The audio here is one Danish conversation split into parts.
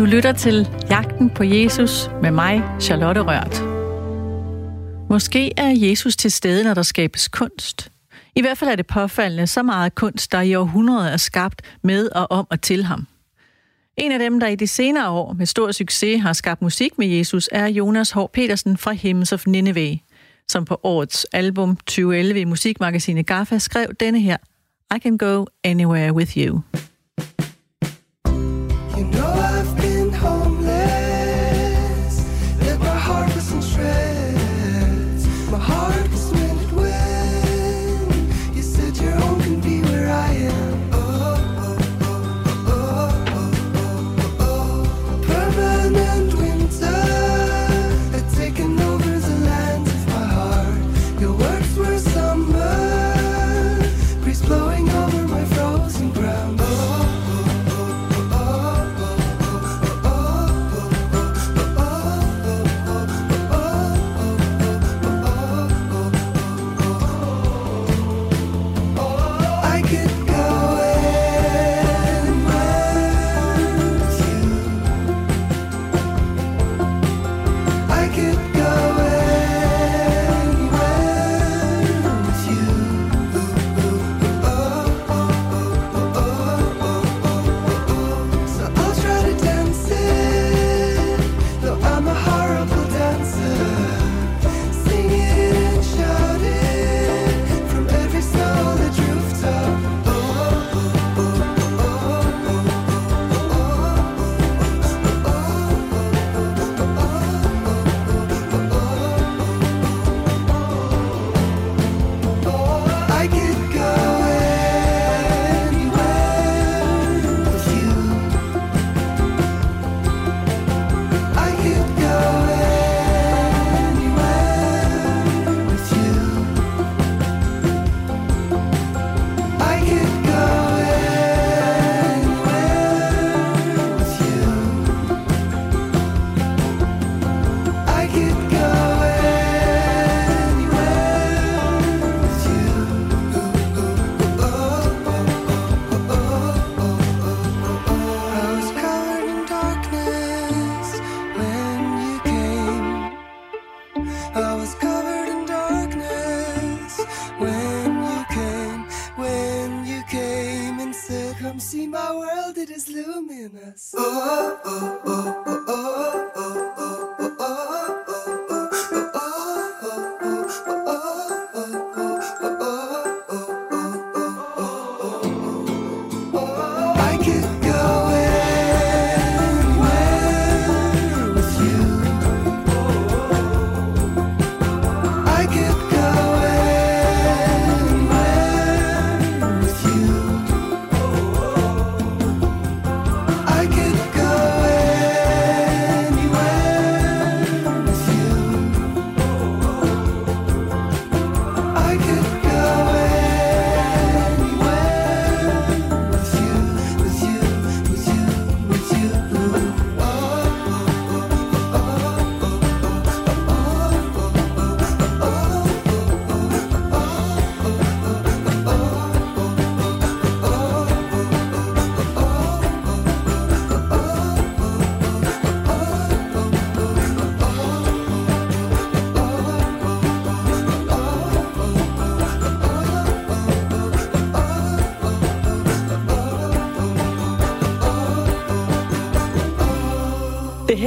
Du lytter til Jagten på Jesus med mig, Charlotte Rørt. Måske er Jesus til stede, når der skabes kunst. I hvert fald er det påfaldende så meget kunst, der i århundreder er skabt med og om og til ham. En af dem, der i de senere år med stor succes har skabt musik med Jesus, er Jonas H. Petersen fra Hymns of Nineveh, som på årets album 2011 i musikmagasinet GAFFA skrev denne her, I can go anywhere with. You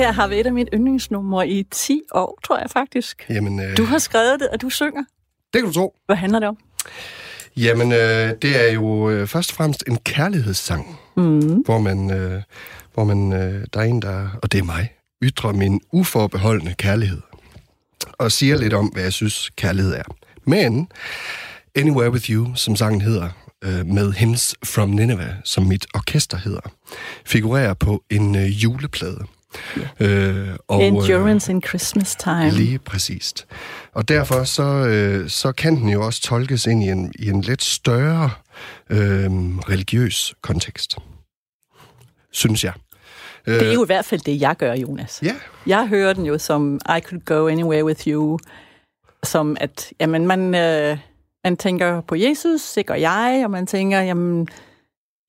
her har været et af mine yndlingsnumre i 10 år, tror jeg faktisk. Jamen, øh, Du har skrevet det, og du synger. det kan du tro. Hvad handler det om? Jamen, øh, det er jo øh, først og fremmest en kærlighedssang, Mm. hvor man, øh, hvor man øh, der er en, der, og det er mig, ytrer min uforbeholdende kærlighed. Og siger lidt om, hvad jeg synes, kærlighed er. Men Anywhere With You, som sangen hedder, øh, med Hymns from Nineveh, som mit orkester hedder, figurerer på en øh, juleplade. Øh, og, øh, Endurance in Christmas time. Lige præcist. Og derfor så, øh, så kan den jo også tolkes ind i en, i en lidt større øh, religiøs kontekst. Synes jeg. Det er jo i hvert fald det, jeg gør, Jonas. Ja, Jeg hører den jo som I could go anywhere with you. Som at, jamen, man, øh, man tænker på Jesus, og jeg, og man tænker, jamen,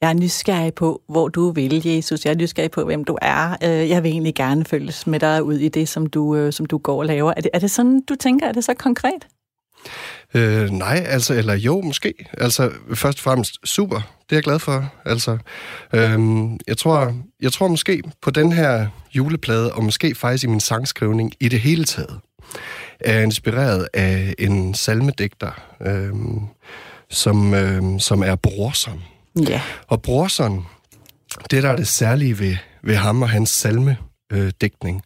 jeg er nysgerrig på, hvor du vil, Jesus. Jeg er nysgerrig på, hvem du er. Øh, jeg vil egentlig gerne følges med dig ud i det, som du, øh, som du går og laver. Er det, er det sådan, du tænker? Er det så konkret? Øh, nej, altså, eller jo, måske. Altså, først og fremmest, super. Det er jeg glad for. Altså, øhm, jeg, tror, jeg tror måske på den her juleplade, og måske faktisk i min sangskrivning i det hele taget, er inspireret af en salmedigter, øhm, som, øhm, som er brorsom. Ja. Og Brorson, det der er det særlige ved, ved ham og hans salme øh, digtning,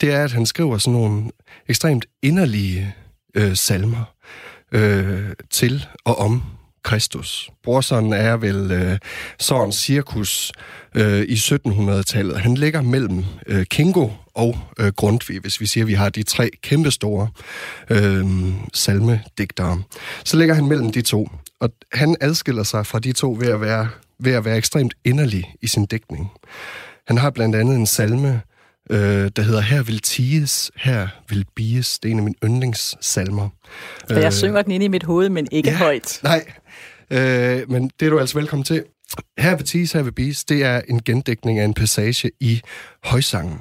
det er, at han skriver sådan nogle ekstremt inderlige øh, salmer øh, til og om Kristus. Brorson er vel øh, sådan cirkus øh, i 1700-tallet. Han ligger mellem øh, Kingo og øh, Grundtvig, hvis vi siger, at vi har de tre kæmpestore øh, salmedigtere. Så ligger han mellem de to, og han adskiller sig fra de to ved at være, ved at være ekstremt inderlig i sin digtning. Han har blandt andet en salme, øh, der hedder Her vil tiges, her vil bies. Det er en af mine yndlingssalmer. Og jeg synger den ind i mit hoved, men ikke ja. højt. Nej, øh, men det er du altså velkommen til. Her ved Tis, her ved Beast, det er en gendækning af en passage i Højsangen,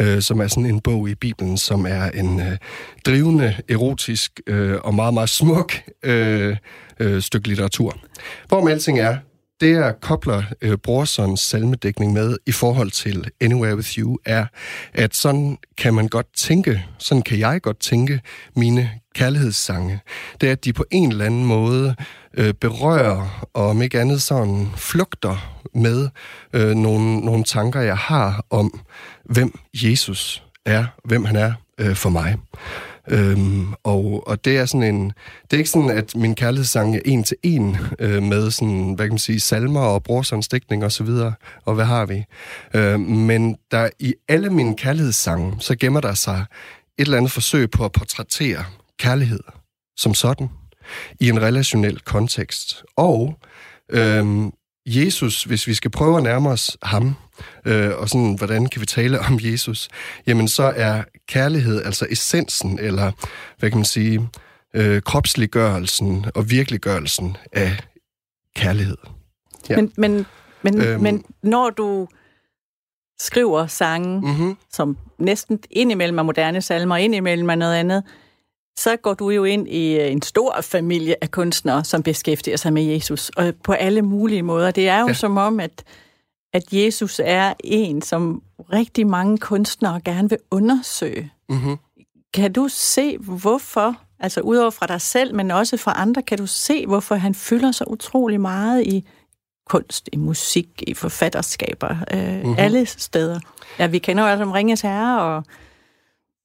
øh, som er sådan en bog i Bibelen, som er en øh, drivende, erotisk øh, og meget, meget smuk øh, øh, stykke litteratur. Hvor med alting er, det jeg kobler øh, Brorsons salmedækning med i forhold til Anywhere With You, er, at sådan kan man godt tænke, sådan kan jeg godt tænke mine kærlighedssange. Det er, at de på en eller anden måde øh, berører, og om ikke andet sådan flugter med øh, nogle, nogle tanker, jeg har om, hvem Jesus er, hvem han er øh, for mig. Øhm, og, og det er sådan en... Det er ikke sådan, at min kærlighedssang er en til en øh, med sådan, hvad kan man sige, salmer og brorsandsdækning og så videre, og hvad har vi? Øh, men der i alle mine kærlighedssange, så gemmer der sig et eller andet forsøg på at portrættere kærlighed som sådan i en relationel kontekst. Og øhm, Jesus, hvis vi skal prøve at nærme os ham, øh, og sådan, hvordan kan vi tale om Jesus, jamen så er kærlighed altså essensen, eller hvad kan man sige, øh, kropsliggørelsen og virkeliggørelsen af kærlighed. Ja. Men, men, men, Øhm. men når du skriver sange, Mm-hmm. som næsten indimellem er moderne salmer, indimellem er noget andet, så går du jo ind i øh, en stor familie af kunstnere, som beskæftiger sig med Jesus, og på alle mulige måder. Det er jo Ja. som om, at, at Jesus er en, som rigtig mange kunstnere gerne vil undersøge. Mm-hmm. Kan du se, hvorfor, altså udover fra dig selv, men også fra andre, kan du se, hvorfor han fylder så utrolig meget i kunst, i musik, i forfatterskaber, øh, Mhm. mm-hmm. alle steder. Ja, vi kender jo altså om Ringes Herre og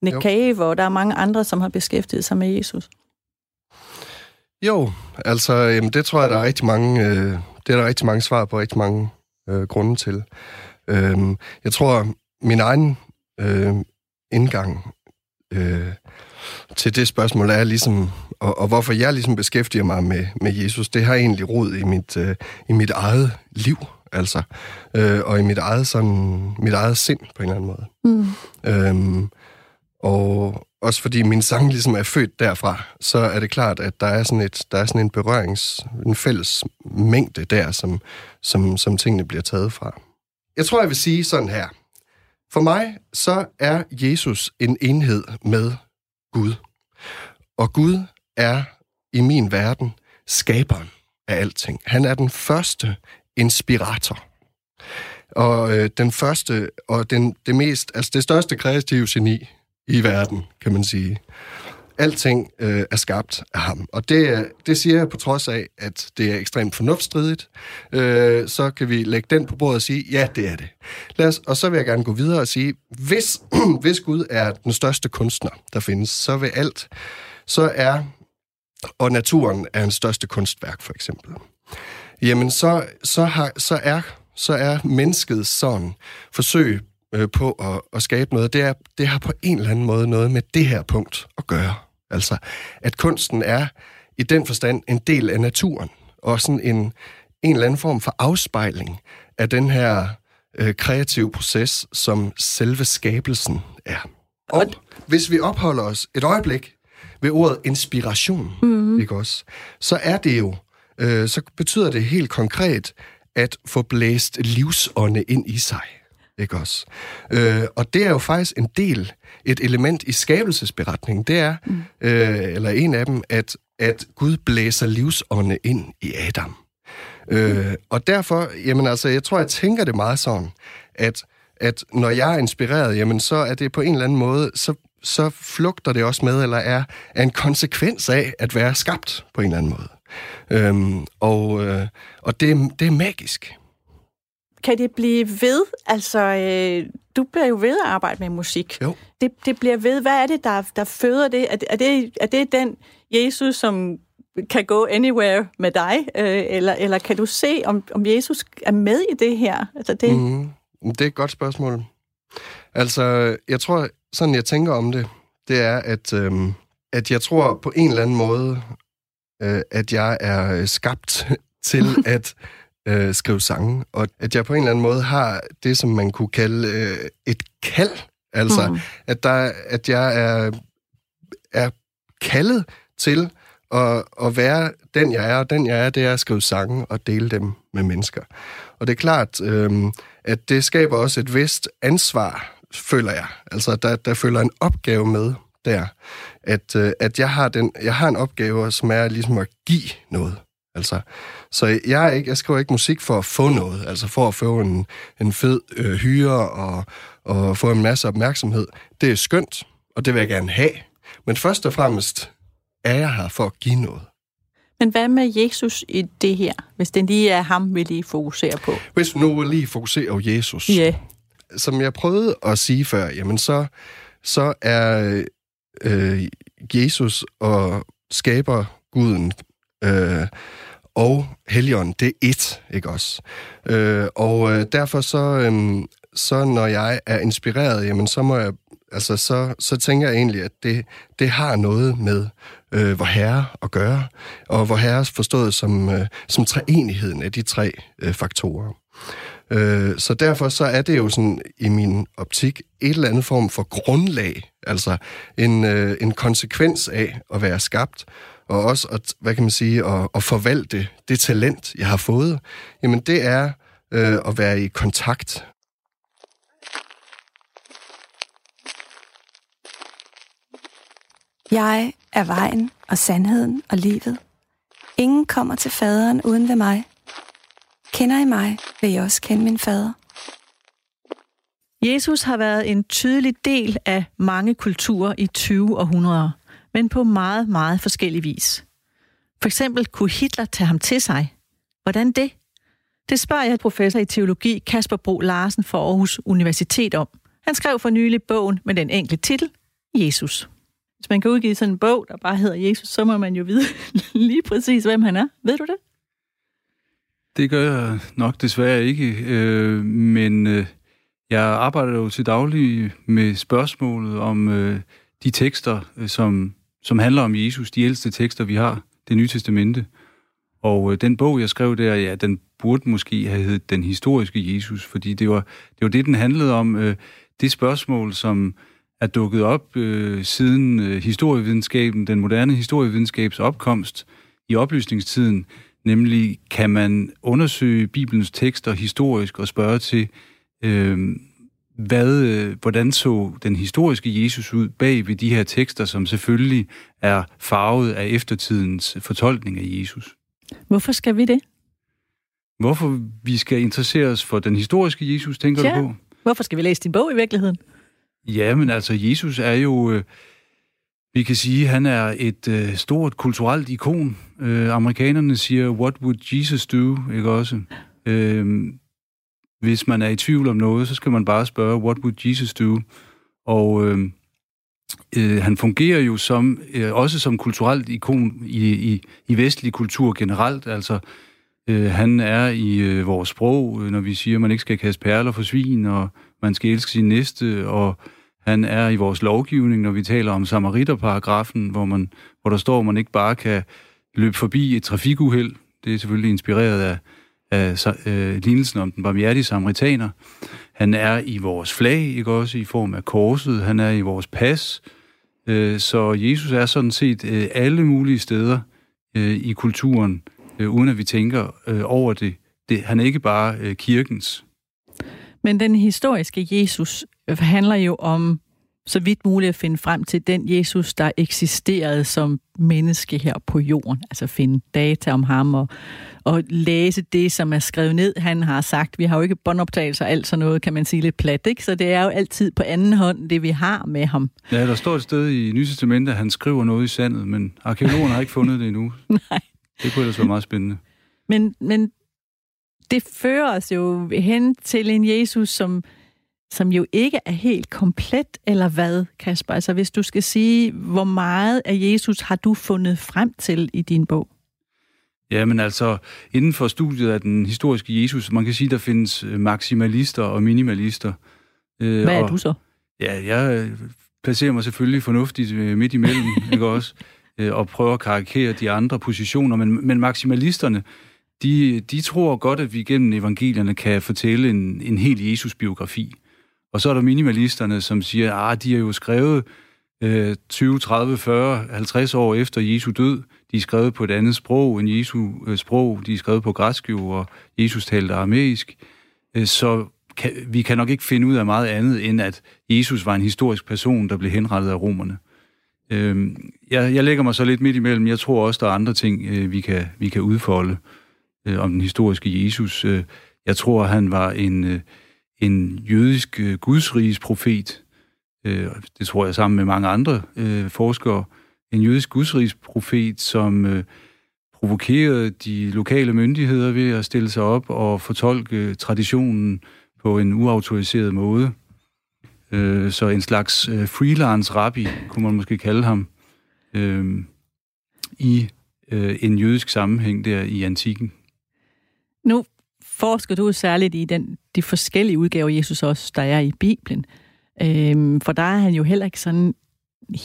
Nick Jo. Cave, og der er mange andre, som har beskæftiget sig med Jesus. Jo, altså jamen, det tror jeg, der er rigtig mange, øh, det er der rigtig mange svar på, rigtig mange øh, grunde til. Øhm, jeg tror, min egen øh, indgang øh, til det spørgsmål er ligesom, og, og hvorfor jeg ligesom beskæftiger mig med, med Jesus, det har egentlig rod i mit, øh, i mit eget liv, altså, øh, og i mit eget, sådan, mit eget sind på en eller anden måde. Mm. Øhm, og også fordi min sang ligesom er født derfra, så er det klart, at der er sådan, et, der er sådan en berørings, en fælles mængde der, som, som, som tingene bliver taget fra. Jeg tror, jeg vil sige sådan her. For mig, så er Jesus en enhed med Gud. Og Gud er i min verden skaberen af alting. Han er den første inspirator. Og øh, den første, og den, det mest, altså det største kreative geni i verden, kan man sige. Alting øh, er skabt af ham. Og det, det siger jeg på trods af, at det er ekstremt fornuftstridigt. Øh, så kan vi lægge den på bordet og sige, ja, det er det. Lad os, og så vil jeg gerne gå videre og sige, hvis, hvis Gud er den største kunstner, der findes, så vil alt, så er, og naturen er en største kunstværk, for eksempel jamen så, så, har, så, er, så er mennesket sådan forsøg øh, på at, at skabe noget, det, er, det har på en eller anden måde noget med det her punkt at gøre. Altså, at kunsten er i den forstand en del af naturen, og sådan en, en eller anden form for afspejling af den her øh, kreative proces, som selve skabelsen er. Og hvis vi opholder os et øjeblik ved ordet inspiration, mm-hmm. ikke også, så er det jo, øh, så betyder det helt konkret, at få blæst livsånde ind i sig. Ikke også? Øh, og det er jo faktisk en del, et element i skabelsesberetningen. Det er, mm. øh, eller en af dem, at, at Gud blæser livsånde ind i Adam. Øh, og derfor, jamen altså, jeg tror, jeg tænker det meget sådan, at, at når jeg er inspireret, jamen så er det på en eller anden måde, så, så flugter det også med, eller er, er en konsekvens af at være skabt på en eller anden måde. Øhm, og øh, og det, det er magisk. Kan det blive ved? Altså, øh, du bliver jo ved at arbejde med musik. Jo. Det, det bliver ved. Hvad er det, der, der føder det? Er, er det? er det den Jesus, som kan gå anywhere med dig? Øh, eller, eller kan du se, om, om Jesus er med i det her? Altså, det... Mm, det er et godt spørgsmål. Altså, jeg tror, sådan jeg tænker om det, det er, at, øhm, at jeg tror på en eller anden måde, øh, at jeg er skabt til at øh, skrive sange, og at jeg på en eller anden måde har det, som man kunne kalde øh, et kald. Altså, mm. at, der, at jeg er, er kaldet til at, at være den, jeg er, og den, jeg er, det er at skrive sange og dele dem med mennesker. Og det er klart, øh, at det skaber også et vist ansvar, føler jeg. Altså, der, der følger en opgave med der, at, øh, at jeg, har den, jeg har en opgave, som er ligesom at give noget. Altså, så jeg, er ikke, jeg skriver ikke musik for at få noget, altså for at få en, en fed øh, hyre og, og få en masse opmærksomhed. Det er skønt, og det vil jeg gerne have. Men først og fremmest er jeg her for at give noget. Men hvad med Jesus i det her, hvis det lige er ham, vi lige fokuserer på? Hvis vi nu lige fokuserer på Jesus, Ja. Yeah. som jeg prøvede at sige før, jamen så, så er øh, Jesus og skaber Guden øh, og Helion, det er et, ikke også? Øh, og øh, derfor så, øh, så når jeg er inspireret, jamen så må jeg, altså så, så tænker jeg egentlig, at det, det har noget med øh, hvor herre at gøre, og hvor herre forstået som, øh, som treenigheden af de tre øh, faktorer. Øh, så derfor så er det jo sådan i min optik et eller andet form for grundlag, altså en, øh, en konsekvens af at være skabt, og også at, hvad kan man sige, at, at forvalte det talent, jeg har fået. Jamen det er øh, at være i kontakt Jeg er vejen og sandheden og livet. Ingen kommer til faderen uden ved mig. Kender I mig, vil I også kende min fader. Jesus har været en tydelig del af mange kulturer i 20 århundreder, men på meget, meget forskellig vis. For eksempel kunne Hitler tage ham til sig. Hvordan det? Det spørger jeg professor i teologi Kasper Bro Larsen fra Aarhus Universitet om. Han skrev for nylig bogen med den enkle titel Jesus. Hvis man kan udgive sådan en bog, der bare hedder Jesus, så må man jo vide lige præcis, hvem han er. Ved du det? Det gør jeg nok desværre ikke, øh, men øh, jeg arbejder jo til daglig med spørgsmålet om øh, de tekster, øh, som, som handler om Jesus, de ældste tekster, vi har, det nye testamente. Og øh, den bog, jeg skrev der, ja, den burde måske have heddet Den historiske Jesus, fordi det var det, var det den handlede om. Øh, det spørgsmål, som er dukket op øh, siden øh, historievidenskaben, den moderne historievidenskabs opkomst i oplysningstiden, nemlig kan man undersøge Bibelens tekster historisk og spørge til, øh, hvad, øh, hvordan så den historiske Jesus ud bag ved de her tekster, som selvfølgelig er farvet af eftertidens fortolkning af Jesus. Hvorfor skal vi det? Hvorfor vi skal interessere os for den historiske Jesus, tænker Ja. du på? Hvorfor skal vi læse din bog i virkeligheden? Ja, men altså, Jesus er jo, øh, vi kan sige, han er et øh, stort kulturelt ikon. Øh, amerikanerne siger, what would Jesus do, ikke også? Øh, hvis man er i tvivl om noget, så skal man bare spørge, what would Jesus do? Og øh, øh, han fungerer jo som, øh, også som kulturelt ikon i, i, i vestlig kultur generelt, altså Øh, han er i øh, vores sprog, øh, når vi siger, at man ikke skal kaste perler for svin, og man skal elske sin næste, og han er i vores lovgivning, når vi taler om samariterparagrafen, hvor, man, hvor der står, at man ikke bare kan løbe forbi et trafikuheld. Det er selvfølgelig inspireret af, Øh, af sa- øh, lignelsen om den barmhjertige samaritaner. Han er i vores flag, ikke også, i form af korset. Han er i vores pas. Øh, så Jesus er sådan set øh, alle mulige steder øh, i kulturen, øh, uden at vi tænker øh, over det det, han er ikke bare øh, kirkens. Men den historiske Jesus øh, handler jo om så vidt muligt at finde frem til den Jesus, der eksisterede som menneske her på jorden. Altså finde data om ham og, og læse det, som er skrevet ned, han har sagt. Vi har jo ikke båndoptagelser og alt sådan noget, kan man sige lidt plat, ikke? Så det er jo altid på anden hånd, det vi har med ham. Ja, der står et sted i Nye at han skriver noget i sandet, men arkeologerne har ikke fundet det endnu. Nej. Det kunne ellers være meget spændende. Men, men det fører os jo hen til en Jesus, som, som jo ikke er helt komplet, eller hvad, Kasper? Altså hvis du skal sige, hvor meget af Jesus har du fundet frem til i din bog? Ja, men altså, inden for studiet af den historiske Jesus, man kan sige, der findes øh, maksimalister og minimalister. Øh, Hvad er og, du så? Ja, jeg øh, placerer mig selvfølgelig fornuftigt midt imellem, ikke også? Og prøver at karikere de andre positioner, men, men maksimalisterne, de, de tror godt, at vi gennem evangelierne kan fortælle en, en hel Jesus-biografi. Og så er der minimalisterne, som siger, at de er jo skrevet øh, 20, 30, 40, 50 år efter Jesu død. De er skrevet på et andet sprog end Jesu øh, sprog. De er skrevet på græsk jo, og Jesus talte aramæisk. Øh, så kan, vi kan nok ikke finde ud af meget andet, end at Jesus var en historisk person, der blev henrettet af romerne. Øh, jeg, jeg lægger mig så lidt midt imellem. Jeg tror også, der er andre ting, øh, vi, kan, vi kan udfolde øh, om den historiske Jesus. Øh, jeg tror, han var en, øh, en jødisk øh, gudsriges profet. Øh, det tror jeg sammen med mange andre øh, forskere. En jødisk gudsriges profet, som øh, provokerede de lokale myndigheder ved at stille sig op og fortolke traditionen på en uautoriseret måde. Øh, så en slags øh, freelance rabbi, kunne man måske kalde ham, øh, i øh, en jødisk sammenhæng der i antikken. Nu forsker du særligt i den, de forskellige udgaver, Jesus også, der er i Bibelen. Øhm, for der er han jo heller ikke sådan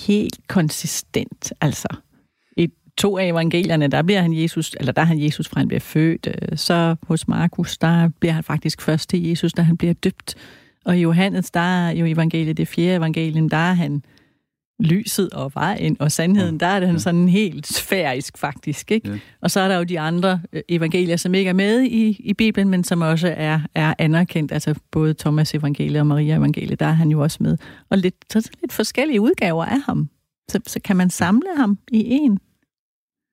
helt konsistent. Altså, i to af evangelierne, der bliver han Jesus, eller der er han Jesus, fra han bliver født. Øh, så hos Markus, der bliver han faktisk først til Jesus, da han bliver døbt. Og i Johannes, der er jo evangeliet, det fjerde evangelium, der er han lyset og vejen og sandheden, der er det han sådan helt sfærisk faktisk. Ikke? Ja. Og så er der jo de andre øh, evangelier, som ikke er med i, i Bibelen, men som også er, er anerkendt. Altså både Thomas evangeliet og Maria evangeliet, der er han jo også med. Og lidt, så, så lidt forskellige udgaver af ham. Så, så kan man samle ham i en.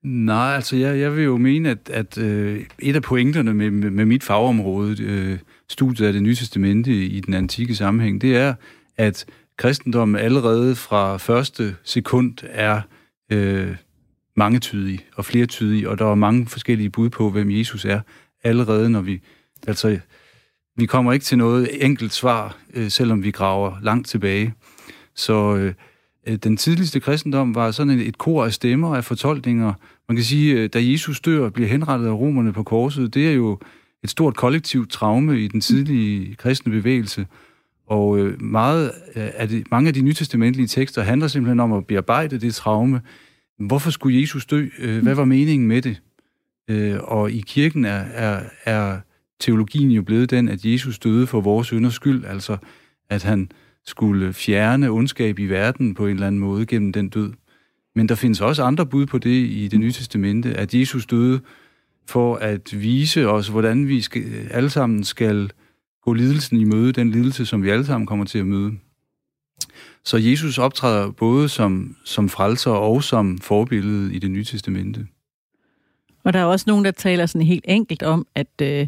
Nej, altså jeg, jeg vil jo mene, at, at øh, et af pointerne med, med, med mit fagområde, øh, studiet af det nye testamente i den antikke sammenhæng, det er, at kristendommen allerede fra første sekund er øh, mangetydig og flertydig, og der er mange forskellige bud på, hvem Jesus er, allerede når vi... Altså, vi kommer ikke til noget enkelt svar, øh, selvom vi graver langt tilbage. Så øh, den tidligste kristendom var sådan et, et kor af stemmer og af fortolkninger. Man kan sige, øh, da Jesus dør og bliver henrettet af romerne på korset, det er jo et stort kollektivt traume i den tidlige kristne bevægelse. Og øh, meget øh, det, mange af de nytestamentlige tekster handler simpelthen om at bearbejde det traume. Hvorfor skulle Jesus dø? Øh, hvad var meningen med det? Øh, Og i kirken er, er, er teologien jo blevet den, at Jesus døde for vores synders skyld, altså at han skulle fjerne ondskab i verden på en eller anden måde gennem den død. Men der findes også andre bud på det i det nye testamente, at Jesus døde for at vise os, hvordan vi skal, alle sammen skal gå lidelsen i møde, den lidelse, som vi alle sammen kommer til at møde. Så Jesus optræder både som, som frelser og som forbillede i det nye testamente. Og der er også nogen, der taler sådan helt enkelt om, at, øh,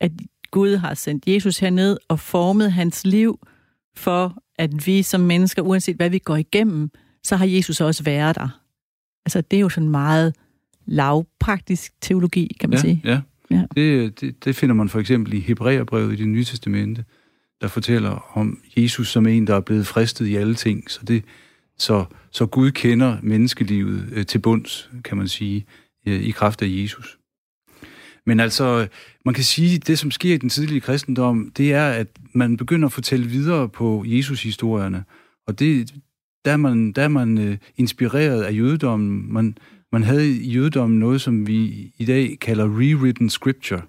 at Gud har sendt Jesus herned og formet hans liv for, at vi som mennesker, uanset hvad vi går igennem, så har Jesus også været der. Altså, det er jo sådan meget lavpraktisk teologi, kan man ja, sige. Ja, Ja. Det, det, det finder man for eksempel i Hebræerbrevet i det nye testamente, der fortæller om Jesus som en, der er blevet fristet i alle ting. Så, det, så, så Gud kender menneskelivet øh, til bunds, kan man sige, øh, i kraft af Jesus. Men altså, man kan sige, at det, som sker i den tidlige kristendom, det er, at man begynder at fortælle videre på Jesus-historierne. Og det, der er man, der er man øh, inspireret af jødedommen. Man, man havde i jødedommen noget, som vi i dag kalder rewritten scripture,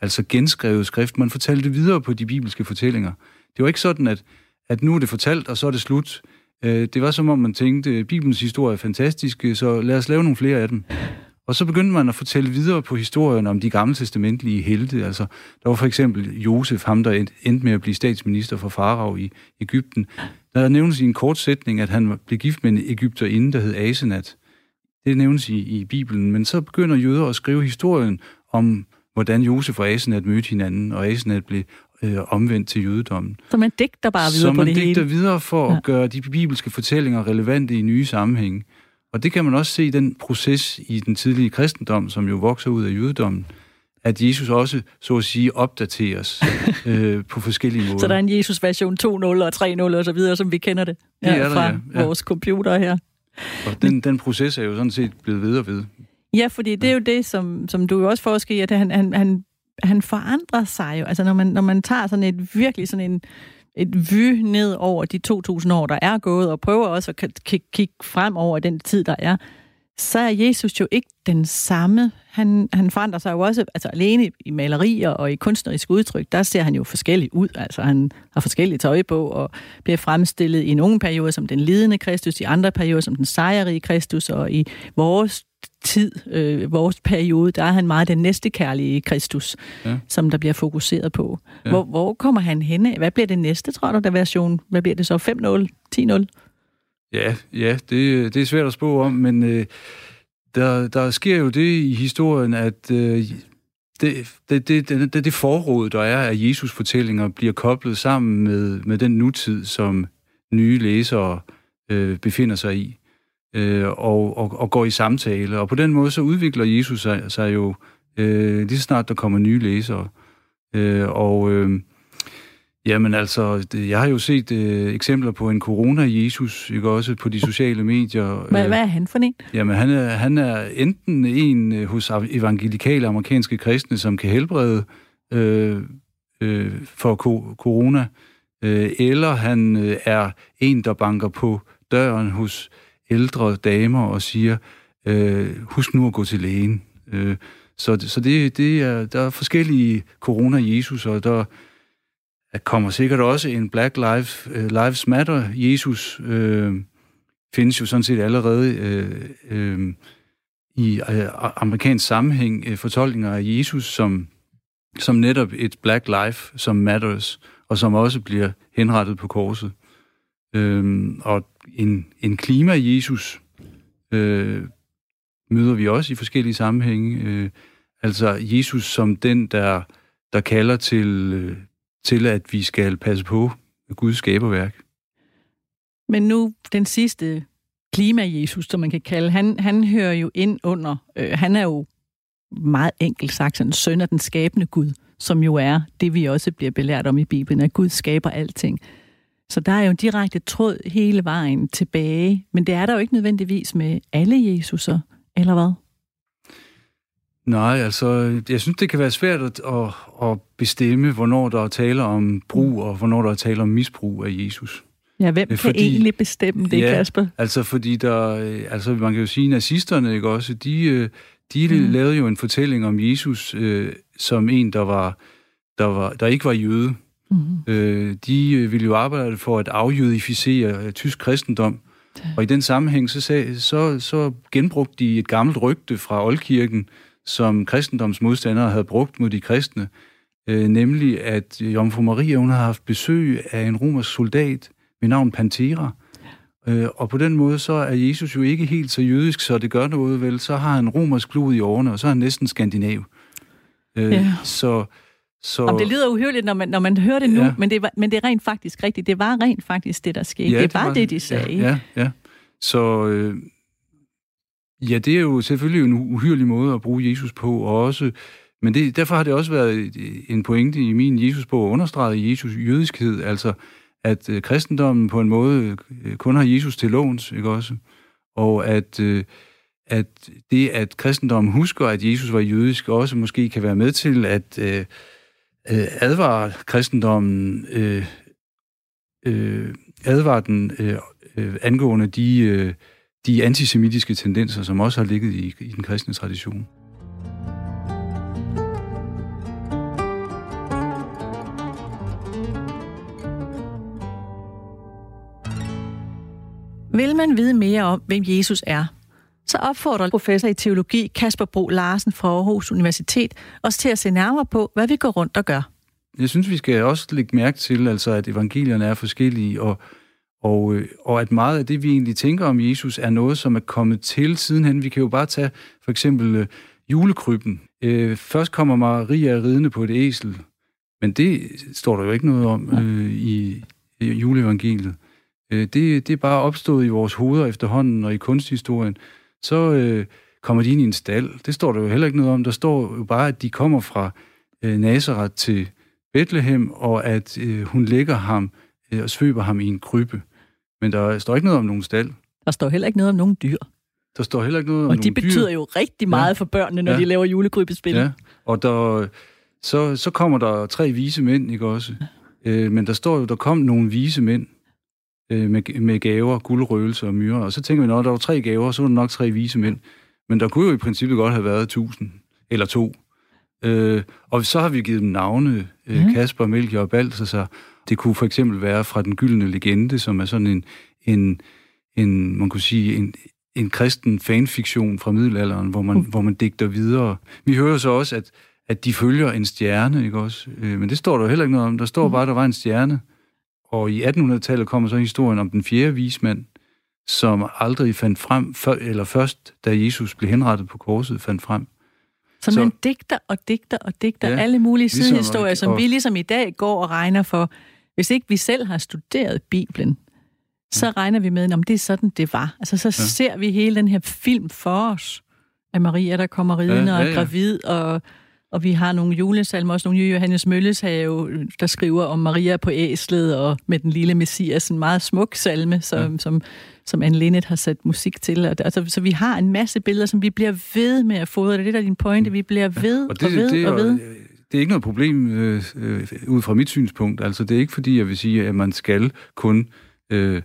altså genskrevet skrift. Man fortalte videre på de bibelske fortællinger. Det var ikke sådan, at, at nu er det fortalt, og så er det slut. Øh, det var som om, man tænkte, at Bibelens historie er fantastisk, så lad os lave nogle flere af dem. Og så begyndte man at fortælle videre på historien om de gamle testamentlige helte. Altså, der var for eksempel Josef, ham der endte med at blive statsminister for Farag i Ægypten. Der nævnes i en kort sætning, at han blev gift med en Ægypterinde, der hed Asenat. Det nævnes i, i Bibelen. Men så begynder jøder at skrive historien om, hvordan Josef og Asenat mødte hinanden, og Asenat blev øh, omvendt til jødedommen. Så man digter bare videre så på det hele? Så man digter videre for ja. at gøre de bibelske fortællinger relevante i nye sammenhænge. Og det kan man også se i den proces i den tidlige kristendom, som jo vokser ud af jødedommen, at Jesus også, så at sige, opdateres øh, på forskellige måder. Så der er en Jesus-version 2.0 og 3.0 og så videre, som vi kender det, ja, det er der, fra ja. Ja. vores computer her. Og den, den proces er jo sådan set blevet ved og ved. Ja, fordi det er jo det, som, som du jo også forsker i, at han, han, han, han forandrer sig jo. Altså når man, når man tager sådan et virkelig sådan en et vy ned over de 2.000 år, der er gået, og prøver også at kigge frem over den tid, der er, så er Jesus jo ikke den samme. Han, han forandrer sig jo også, altså alene i malerier og i kunstnerisk udtryk, der ser han jo forskellig ud. Altså han har forskellige tøj på og bliver fremstillet i nogle perioder som den lidende Kristus, i andre perioder som den sejrige Kristus, og i vores tid, øh, vores periode, der er han meget den næste kærlige Kristus, ja. som der bliver fokuseret på. Ja. Hvor, hvor kommer han hen Hvad bliver det næste, tror du, der version? Hvad bliver det så? 5-0? 10-0? Ja, ja det, det er svært at spå om, men øh, der, der sker jo det i historien, at øh, det, det, det, det, det forråd, der er af Jesus fortællinger, bliver koblet sammen med, med den nutid, som nye læsere øh, befinder sig i øh, og, og, og går i samtale. Og på den måde så udvikler Jesus sig, sig jo øh, lige så snart der kommer nye læsere. Øh, og øh, jamen altså, det, jeg har jo set øh, eksempler på en corona-Jesus, ikke også på de sociale medier. Hvad, øh, hvad er han for en? Jamen han er, han er enten en øh, hos evangelikale amerikanske kristne, som kan helbrede øh, øh, for ko- corona, øh, eller han øh, er en, der banker på døren hos ældre damer og siger, øh, husk nu at gå til lægen. Øh, så så det, det er, der er forskellige corona-Jesus, og der kommer sikkert også en Black Lives, uh, Lives Matter Jesus, øh, findes jo sådan set allerede øh, øh, i øh, amerikansk sammenhæng øh, fortolkninger af Jesus som, som netop et Black Life, som matters, og som også bliver henrettet på korset. Øh, og en, en klima-Jesus øh, møder vi også i forskellige sammenhænge. Øh, altså Jesus som den, der, der kalder til, øh, til, at vi skal passe på Guds skaberværk. Men nu den sidste klima-Jesus, som man kan kalde, han, han hører jo ind under, øh, han er jo meget enkelt sagt sådan, søn af den skabende Gud, som jo er det, vi også bliver belært om i Bibelen, at Gud skaber alting. Så der er jo en direkte tråd hele vejen tilbage, men det er der jo ikke nødvendigvis med alle Jesuser, eller hvad? Nej, altså, jeg synes, det kan være svært at, at, at bestemme, hvornår der er tale om brug, og hvornår der er tale om misbrug af Jesus. Ja, hvem fordi, kan egentlig bestemme det, ja, Kasper? altså, fordi der, altså, man kan jo sige, nazisterne, ikke også, de, de mm. lavede jo en fortælling om Jesus øh, som en, der var, der var, der ikke var jøde. Mm-hmm. Øh, de øh, ville jo arbejde for at afjødificere øh, tysk kristendom. Og i den sammenhæng, så, sag, så, så genbrugte de et gammelt rygte fra Oldkirken, som kristendomsmodstandere havde brugt mod de kristne, øh, nemlig at Jomfru Maria hun har haft besøg af en romersk soldat ved navn Pantera. Øh, og på den måde, så er Jesus jo ikke helt så jødisk, så det gør noget vel. Så har han romersk blod i årene, og så er han næsten skandinav. Øh, ja. Så så... Om det lyder uhyrligt, når man, når man hører det nu, ja. men, det var, men det er rent faktisk rigtigt. Det var rent faktisk det, der skete. Ja, det, det var det, de sagde. Ja, ja. ja. Så øh, ja, det er jo selvfølgelig en uhyrlig måde at bruge Jesus på, og også, men det, derfor har det også været en pointe i min Jesus på at understrege Jesus jødiskhed, altså at øh, kristendommen på en måde øh, kun har Jesus til låns, ikke også? Og at, øh, at det, at kristendommen husker, at Jesus var jødisk, også måske kan være med til at... Øh, øh advare kristendommen, øh, øh, advare den øh, øh, angående de, øh, de antisemitiske tendenser, som også har ligget i, i den kristne tradition. Vil man vide mere om, hvem Jesus er, så opfordrer professor i teologi Kasper Bro Larsen fra Aarhus Universitet os til at se nærmere på, hvad vi går rundt og gør. Jeg synes, vi skal også lægge mærke til, altså, at evangelierne er forskellige, og, og, øh, og at meget af det, vi egentlig tænker om Jesus, er noget, som er kommet til sidenhen. Vi kan jo bare tage for eksempel øh, julekrybben. Øh, først kommer Maria ridende på et æsel, men det står der jo ikke noget om øh, i, i juleevangeliet. Øh, det, det er bare opstået i vores hoveder efterhånden, og i kunsthistorien. Så øh, kommer de ind i en stald. Det står der jo heller ikke noget om. Der står jo bare, at de kommer fra øh, Nazareth til Bethlehem, og at øh, hun lægger ham øh, og svøber ham i en krybbe. Men der står ikke noget om nogen stald. Der står heller ikke noget om nogen dyr. Der står heller ikke noget om Og de betyder dyr. jo rigtig meget Ja. for børnene, når Ja. de laver julekrybespil. Ja, og der, så, så kommer der tre vise mænd, ikke også? Øh, men der står jo, der kom nogle vise mænd øh, med, med gaver, guldrøgelse og myrer. Og så tænker vi, når der var tre gaver, så var der nok tre vise mænd. Men der kunne jo i princippet godt have været tusind eller to. Øh, og så har vi givet dem navne, øh, Mhm. Kasper, Melchior og Balthasar. Det kunne for eksempel være fra Den Gyldne Legende, som er sådan en, en, en man kunne sige, en, en kristen fanfiktion fra middelalderen, hvor man, hvor man digter videre. Vi hører så også, at, at de følger en stjerne, ikke også? Øh, men det står der jo heller ikke noget om. Der står bare, at der var en stjerne. Og i 1800-tallet kommer så historien om den fjerde vismand, som aldrig fandt frem, før, eller først, da Jesus blev henrettet på korset, fandt frem. Så Så- man digter og digter og digter Ja, alle mulige ligesom- sidehistorier, som og- vi ligesom i dag går og regner for. Hvis ikke vi selv har studeret Bibelen, så regner vi med, om det er sådan, det var. Altså, så ja. ser vi hele den her film for os, af Maria, der kommer ridende Ja, ja, ja, og ja. gravid, og, og vi har nogle julesalmer, også nogle Johannes Mølles have, der skriver om Maria på æslet, og med den lille messias, en meget smuk salme, som, ja. som, som Anne Linnet har sat musik til. Og, altså, så vi har en masse billeder, som vi bliver ved med at fodre. Det er det, der er din pointe. Vi bliver ved Og og, det, ved det, og ved det er ikke noget problem øh, øh, ud fra mit synspunkt. Altså, det er ikke fordi, jeg vil sige, at man skal kun øh,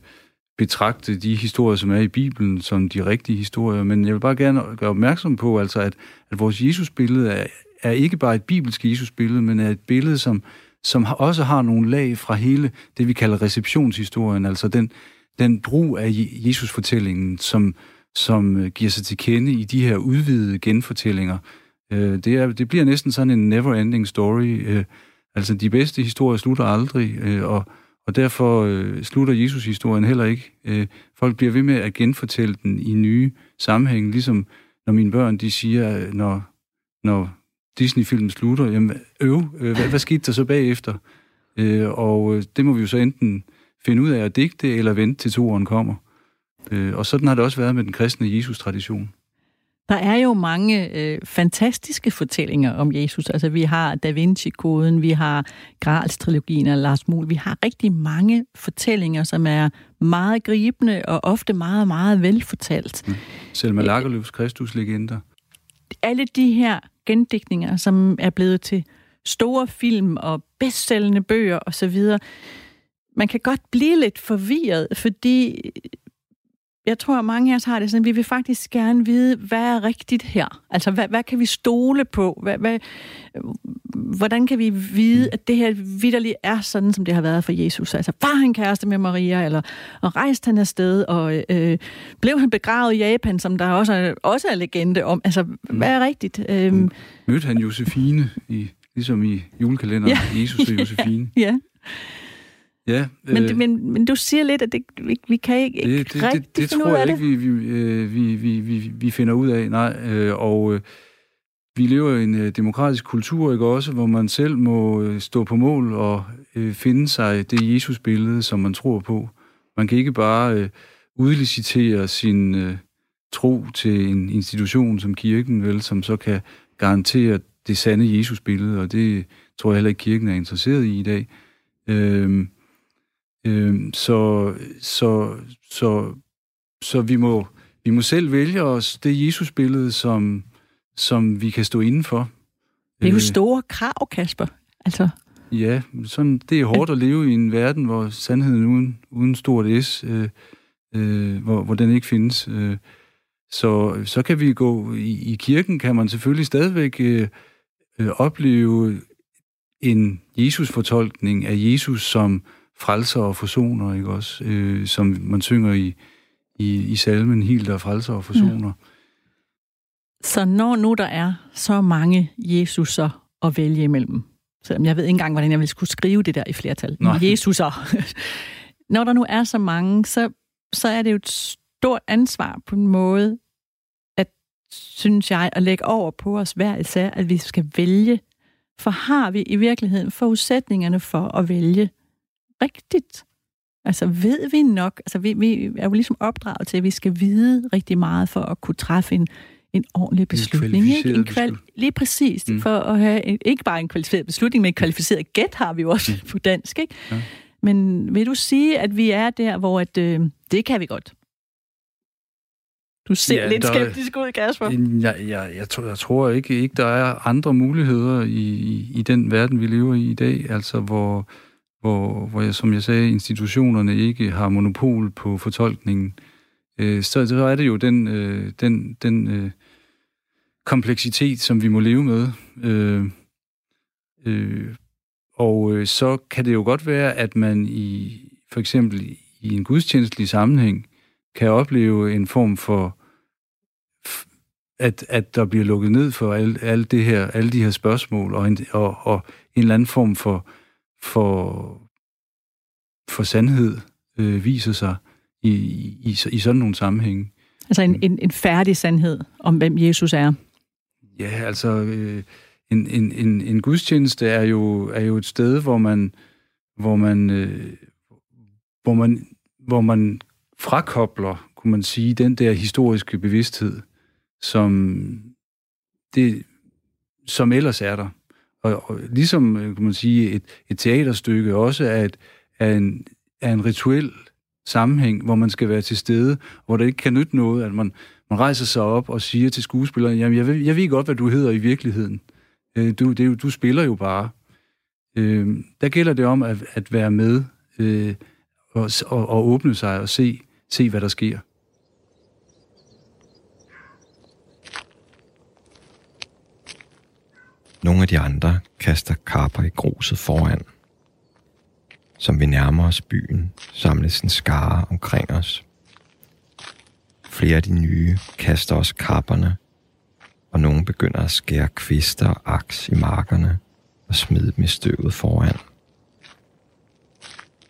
betragte de historier, som er i Bibelen, som de rigtige historier. Men jeg vil bare gerne gøre opmærksom på, altså, at, at vores Jesusbillede er, er ikke bare et bibelsk Jesusbillede, men er et billede, som, som også har nogle lag fra hele det, vi kalder receptionshistorien, altså den, den brug af Jesusfortællingen, Jesus-fortællingen, som, som øh, giver sig til kende i de her udvidede genfortællinger. Øh, det, er, det bliver næsten sådan en never-ending story. Øh, altså, de bedste historier slutter aldrig, øh, og, og derfor øh, slutter Jesus-historien heller ikke. Øh, folk bliver ved med at genfortælle den i nye sammenhænge, ligesom når mine børn de siger, øh, når, når Disney-filmen slutter, jamen øv, øh, hvad, hvad skete der så bagefter? Øh, og øh, det må vi jo så enten finde ud af at digte, eller vente til toren kommer. Øh, og sådan har det også været med den kristne Jesus-tradition. Der er jo mange øh, fantastiske fortællinger om Jesus. Altså, vi har Da Vinci-koden, vi har Grals-trilogien af Lars Muhl. Vi har rigtig mange fortællinger, som er meget gribende og ofte meget, meget velfortalt. Selma Lagerlöfs Kristuslegender. Alle de her gendigtninger, som er blevet til store film og bedstsellende bøger osv., man kan godt blive lidt forvirret, fordi jeg tror, at mange af os har det sådan, vi vil faktisk gerne vide, hvad er rigtigt her? Altså, hvad, hvad kan vi stole på? Hvad, hvad, hvordan kan vi vide, at det her vidderligt er sådan, som det har været for Jesus? Altså, var han kæreste med Maria, eller og rejste han afsted, og øh, blev han begravet i Japan, som der også er, også er legende om? Altså, hvad er rigtigt? Øhm, Mødte han Josefine, i, ligesom i julekalenderen, ja. Jesus og Josefine. ja, Ja, men, øh, øh, men, men du siger lidt, at det, vi, vi kan ikke, ikke det, det, rigtig det, det finde tror jeg det. ikke, vi, vi, øh, vi, vi, vi, vi finder ud af. Nej, øh, og øh, vi lever i en øh, demokratisk kultur, ikke også, hvor man selv må øh, stå på mål og øh, finde sig det Jesus-billede, som man tror på. Man kan ikke bare øh, udlicitere sin øh, tro til en institution som kirken, vel, som så kan garantere det sande Jesus-billede, og det tror jeg heller ikke, kirken er interesseret i i dag. Øh, Øhm, så, så, så, så vi må, vi må selv vælge os det Jesus-billede, som, som vi kan stå indenfor. Det er jo Øh, store krav, Kasper. Altså, Ja, sådan, det er hårdt at leve i en verden, hvor sandheden uden, uden stort S, øh, øh, hvor, hvor den ikke findes. Øh, så, så kan vi gå i, i kirken, kan man selvfølgelig stadigvæk øh, øh, opleve en Jesus-fortolkning af Jesus som frelser og forsoner, ikke også? Øh, som man synger i, i, i salmen Helt og frelser og forsoner. Så når nu der er så mange Jesuser at vælge imellem, selvom jeg ved ikke engang, hvordan jeg ville skulle skrive det der i flertal. Nej. Jesuser. når der nu er så mange, så, så er det jo et stort ansvar på en måde, at, synes jeg, at lægge over på os hver især, at vi skal vælge. For har vi i virkeligheden forudsætningerne for at vælge rigtigt? Altså ved vi nok? Altså vi, vi er jo ligesom opdraget til, at vi skal vide rigtig meget for at kunne træffe en, en ordentlig beslutning. ikke? En kval- lige præcis. Mm. Mm. For at have en, ikke bare en kvalificeret beslutning, men en kvalificeret gæt har vi jo også på dansk. Ikke? Ja. Men vil du sige, at vi er der, hvor at, øh, det kan vi godt? Du ser Ja, lidt der- skeptisk ud, Kasper. Jeg, jeg, jeg, tror, jeg tror ikke, ikke, der er andre muligheder i, i, i den verden, vi lever i i dag, altså hvor, hvor, hvor jeg, som jeg sagde, institutionerne ikke har monopol på fortolkningen. Øh, så, så er det jo den, øh, den, den øh, kompleksitet, som vi må leve med. Øh, øh, og øh, så kan det jo godt være, at man i for eksempel i en gudstjenestelig sammenhæng kan opleve en form for at, at der bliver lukket ned for alle, alle, det her, alle de her spørgsmål, og en, og, og en eller anden form for, for, for sandhed øh, viser sig i, i, i sådan nogle sammenhænge. Altså en, en, en færdig sandhed om, hvem Jesus er. Ja, altså øh, en, en, en, en gudstjeneste er jo, er jo et sted, hvor man, hvor man, øh, hvor man, hvor man frakobler, kunne man sige, den der historiske bevidsthed, som, det, som ellers er der. Og, og ligesom, øh, kan man sige, et, et teaterstykke også er, et, er, en, er en rituel sammenhæng, hvor man skal være til stede, hvor det ikke kan nytte noget, at man, man rejser sig op og siger til skuespilleren, jamen jeg ved, jeg ved godt, hvad du hedder i virkeligheden. Øh, Du, det, du spiller jo bare. Øh, Der gælder det om at, at være med øh, og, og, og åbne sig og se, se, hvad der sker. Nogle af de andre kaster kapper i gruset foran. Som vi nærmer os byen, samles en skare omkring os. Flere af de nye kaster også kapperne, og nogle begynder at skære kvister og aks i markerne og smide dem i støvet foran.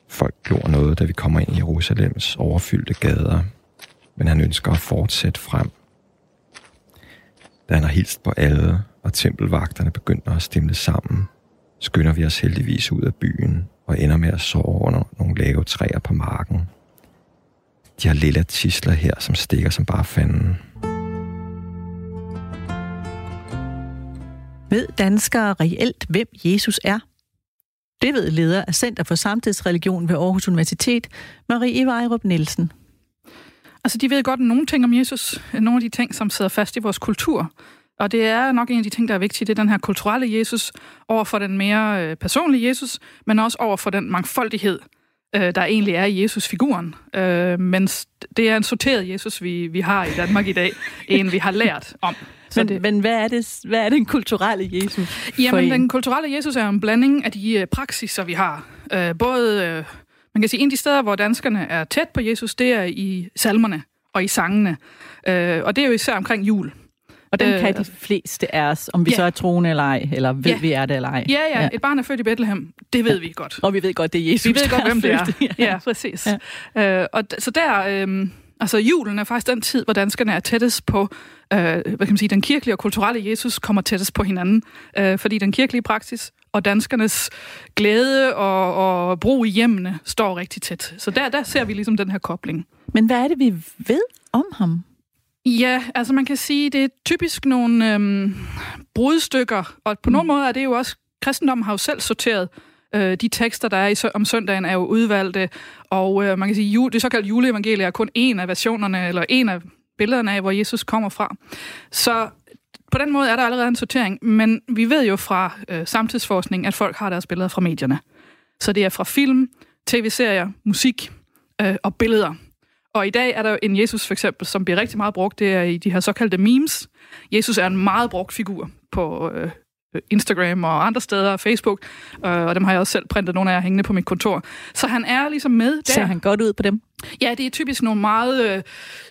Folk glor noget, da vi kommer ind i Jerusalems overfyldte gader, men han ønsker at fortsætte frem. Da han har hilst på alle, og tempelvagterne begynder at stimle sammen, skynder vi os heldigvis ud af byen og ender med at sove under nogle lave træer på marken. De har lille tisler her, som stikker som bare fanden. Ved danskere reelt, hvem Jesus er? Det ved leder af Center for Samtidsreligion ved Aarhus Universitet, Marie Vejrup Nielsen. Altså, de ved godt nogle ting om Jesus, nogle af de ting, som sidder fast i vores kultur. Og det er nok en af de ting, der er vigtige, det er den her kulturelle Jesus over for den mere øh, personlige Jesus, men også over for den mangfoldighed, øh, der egentlig er i Jesus-figuren. Øh, mens det er en sorteret Jesus, vi, vi har i Danmark i dag, en vi har lært om. Så Men, det, men hvad, er det, hvad er den kulturelle Jesus Jamen, en? den kulturelle Jesus er en blanding af de øh, praksiser, vi har. Øh, både, øh, man kan sige, en af de steder, hvor danskerne er tæt på Jesus, det er i salmerne og i sangene. Øh, og det er jo især omkring jul. Og den øh, kan de fleste af os, om vi ja. så er troende eller ej, eller ved Ja. vi er det eller ej. Ja, ja, ja, et barn er født i Bethlehem, det ved vi godt. Og vi ved godt, det er Jesus, Vi ved godt, hvem det er. født. Ja, præcis. Ja. Øh, og så der, øh, altså julen er faktisk den tid, hvor danskerne er tættest på, øh, hvad kan man sige, den kirkelige og kulturelle Jesus kommer tættest på hinanden. Øh, fordi den kirkelige praksis og danskernes glæde og, og brug i hjemmene står rigtig tæt. Så der, der ser vi ligesom den her kobling. Men hvad er det, vi ved om ham? Ja, altså man kan sige, det er typisk nogle øhm, brudstykker, og på mm. nogle måder er det jo også, kristendommen har jo selv sorteret øh, de tekster, der er i, om søndagen, er jo udvalgte, og øh, man kan sige, jul, det såkaldte juleevangelie er kun en af versionerne, eller en af billederne af, hvor Jesus kommer fra. Så på den måde er der allerede en sortering, men vi ved jo fra øh, samtidsforskning, at folk har deres billeder fra medierne. Så det er fra film, tv-serier, musik øh, og billeder. Og i dag er der en Jesus for eksempel, som bliver rigtig meget brugt. Det er i de her såkaldte memes. Jesus er en meget brugt figur på, øh, Instagram og andre steder, Facebook, øh, og dem har jeg også selv printet nogle af jer hængende på mit kontor. Så han er ligesom med der. Ser han godt ud på dem? Ja, det er typisk nogle meget øh,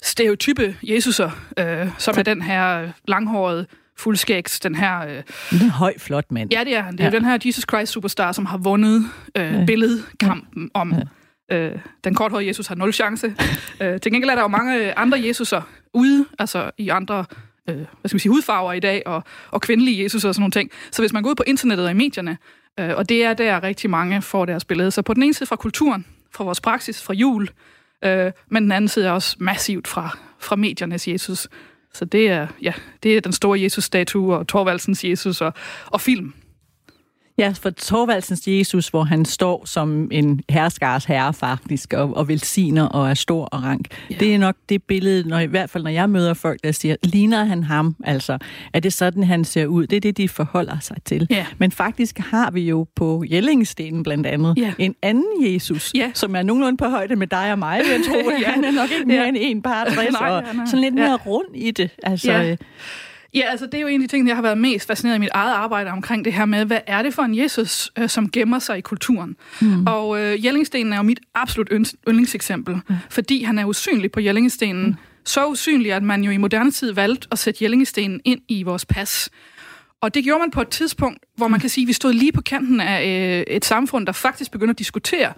stereotype Jesuser, øh, som er den her øh, langhårede fuldskægs, den her... Øh, En høj, flot mand. ja, det er han. Det er Ja. ja. den her Jesus Christ superstar, som har vundet øh, billedkampen om... Øh, den korthårede Jesus har nul chance. øh, til gengæld er der jo mange andre Jesuser ude, altså i andre øh, hvad skal man sige, hudfarver i dag, og, og kvindelige Jesus og sådan nogle ting. Så hvis man går ud på internettet og i medierne, øh, og det er der rigtig mange får deres billede. Så på den ene side fra kulturen, fra vores praksis, fra jul, øh, men den anden side er også massivt fra, fra mediernes Jesus. Så det er, ja, det er den store Jesus-statue, og Torvaldsens Jesus og, og film. Ja, for Torvaldsens Jesus, hvor han står som en herskars herre faktisk, og, og velsigner og er stor og rank. Ja. Det er nok det billede, når, i hvert fald når jeg møder folk, der siger, ligner han ham? Altså, er det sådan, han ser ud? Det er det, de forholder sig til. Ja. Men faktisk har vi jo på Jellingstenen blandt andet Ja. en anden Jesus, Ja. som er nogenlunde på højde med dig og mig, jeg tro. Ja. Han er nok ikke mere Ja. end en par 60, Nej, og han er- sådan lidt ja. mere rund i det. Altså, Ja. Ja, altså det er jo en af de ting, jeg har været mest fascineret i mit eget arbejde omkring det her med, hvad er det for en Jesus, øh, som gemmer sig i kulturen? Mm. Og øh, Jellingstenen er jo mit absolut ynd- yndlingseksempel, mm. fordi han er usynlig på Jellingstenen. Mm. Så usynlig, at man jo i moderne tid valgte at sætte Jellingstenen ind i vores pas. Og det gjorde man på et tidspunkt, hvor man kan sige, at vi stod lige på kanten af øh, et samfund, der faktisk begynder at diskutere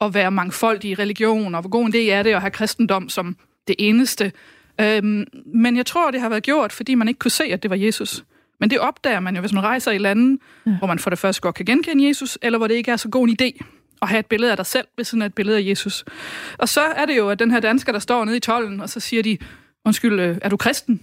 at være mangfoldig i religion, og hvor god en det er det at have kristendom som det eneste. Øhm, men jeg tror, det har været gjort, fordi man ikke kunne se, at det var Jesus. Men det opdager man jo, hvis man rejser i lande, ja. hvor man for det første godt kan genkende Jesus, eller hvor det ikke er så god en idé at have et billede af dig selv, ved siden af et billede af Jesus. Og så er det jo, at den her dansker, der står nede i tollen, og så siger de, undskyld, øh, er du kristen?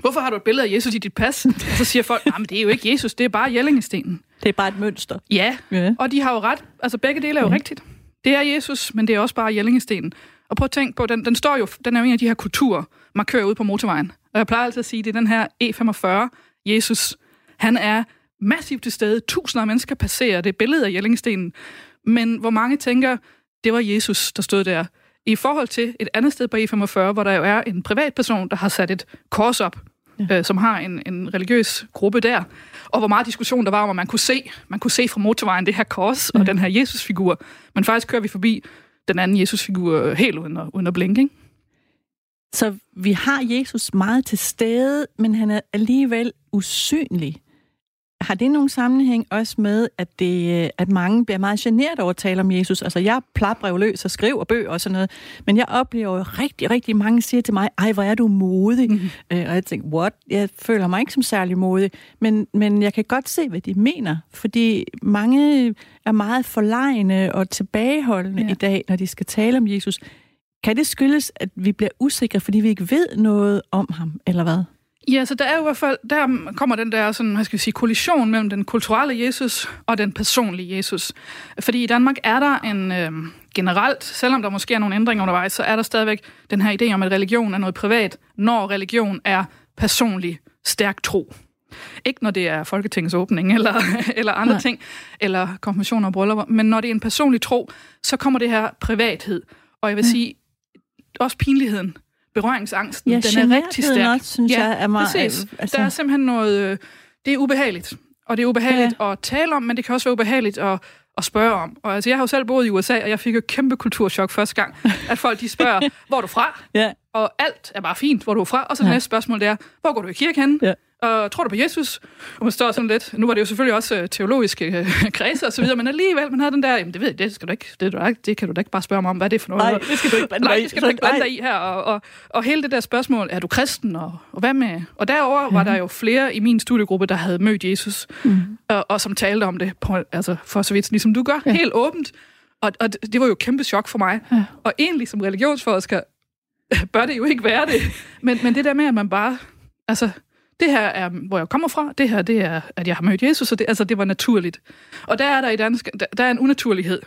Hvorfor har du et billede af Jesus i dit pas? Og så siger folk, nej, men det er jo ikke Jesus, det er bare Jellingestenen. det er bare et mønster. Ja, Ja. og de har jo ret. Altså begge dele er jo ja. rigtigt. Det er Jesus, men det er også bare Jellingestenen. Og prøv at tænke på, den, den står jo, den er jo en af de her kulturmarkører ude på motorvejen. Og jeg plejer altid at sige, det er den her E45, Jesus. Han er massivt til stede. Tusinder af mennesker passerer det billede af Jellingstenen. Men hvor mange tænker, det var Jesus, der stod der. I forhold til et andet sted på E45, hvor der jo er en privatperson, der har sat et kors op, ja. øh, som har en, en religiøs gruppe der. Og hvor meget diskussion der var om, at man kunne se, man kunne se fra motorvejen det her kors og den her Jesus-figur. Men faktisk kører vi forbi den anden Jesus-figur helt uden at, uden at blinke, ikke? Så vi har Jesus meget til stede, men han er alligevel usynlig. Har det nogen sammenhæng også med, at, det, at mange bliver meget generet over at tale om Jesus? Altså, jeg plapper løs og skriver bøger og sådan noget, men jeg oplever jo rigtig, rigtig mange siger til mig, ej, hvor er du modig. Mm. Øh, og jeg tænker, what? Jeg føler mig ikke som særlig modig, men, men jeg kan godt se, hvad de mener, fordi mange er meget forlegne og tilbageholdende ja. Ja. i dag, når de skal tale om Jesus. Kan det skyldes, at vi bliver usikre, fordi vi ikke ved noget om ham, eller hvad? Ja, så der er i hvert fald, der kommer den der sådan, hvad skal vi sige, kollision mellem den kulturelle Jesus og den personlige Jesus. Fordi i Danmark er der en øh, generelt, selvom der måske er nogle ændringer undervejs, så er der stadigvæk den her idé om, at religion er noget privat, når religion er personlig, stærk tro. Ikke når det er Folketingets åbning eller, eller andre Nej. Ting, eller konfirmationer og bryllupper, men når det er en personlig tro, så kommer det her privathed. Og jeg vil sige, også pinligheden, berøringsangsten, Ja, den er rigtig stærk. også, synes jeg, er meget- Præcis. altså-. Der er simpelthen noget... øh, Det er ubehageligt. Og det er ubehageligt ja. at tale om, men det kan også være ubehageligt at, at spørge om. Og altså, jeg har jo selv boet i USA, og jeg fik jo et kæmpe kulturschok første gang, at folk de spørger, hvor er du fra? Ja. Og alt er bare fint, hvor du er fra. Og så det Ja. næste spørgsmål, det er, hvor går du i kirke henne? Ja. Og tror du på Jesus? Og man står sådan lidt, nu var det jo selvfølgelig også øh, teologiske øh, kredse og så videre, men alligevel, man havde den der, jamen det ved jeg, det, skal du ikke, det, du ikke, det kan du da ikke bare spørge mig om, hvad er det for noget? Nej, det skal du ikke blande Nej, dig i. det skal du ikke blande Nej. dig i her. Og, og, og hele det der spørgsmål, er du kristen, og, og hvad med? Og derover var der jo flere i min studiegruppe, der havde mødt Jesus, mm. og, og som talte om det, på, altså for så vidt, ligesom du gør, ja. helt åbent. Og, og det det var jo kæmpe chok for mig. Ja. Og egentlig som religionsforsker, bør det jo ikke være det. Men, men det der med, at man bare, altså, det her er, hvor jeg kommer fra, det her, det er, at jeg har mødt Jesus, og det, altså, det var naturligt. Og der er der i dansk, der, der er en unaturlighed.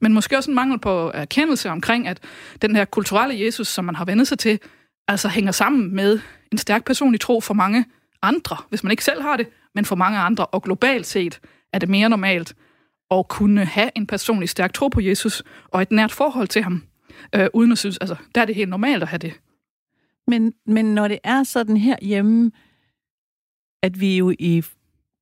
Men måske også en mangel på erkendelse omkring, at den her kulturelle Jesus, som man har vendt sig til, altså hænger sammen med en stærk personlig tro for mange andre, hvis man ikke selv har det, men for mange andre. Og globalt set er det mere normalt at kunne have en personlig stærk tro på Jesus og et nært forhold til ham, øh, uden at synes, altså, der er det helt normalt at have det. Men, men når det er sådan her hjemme, at vi jo i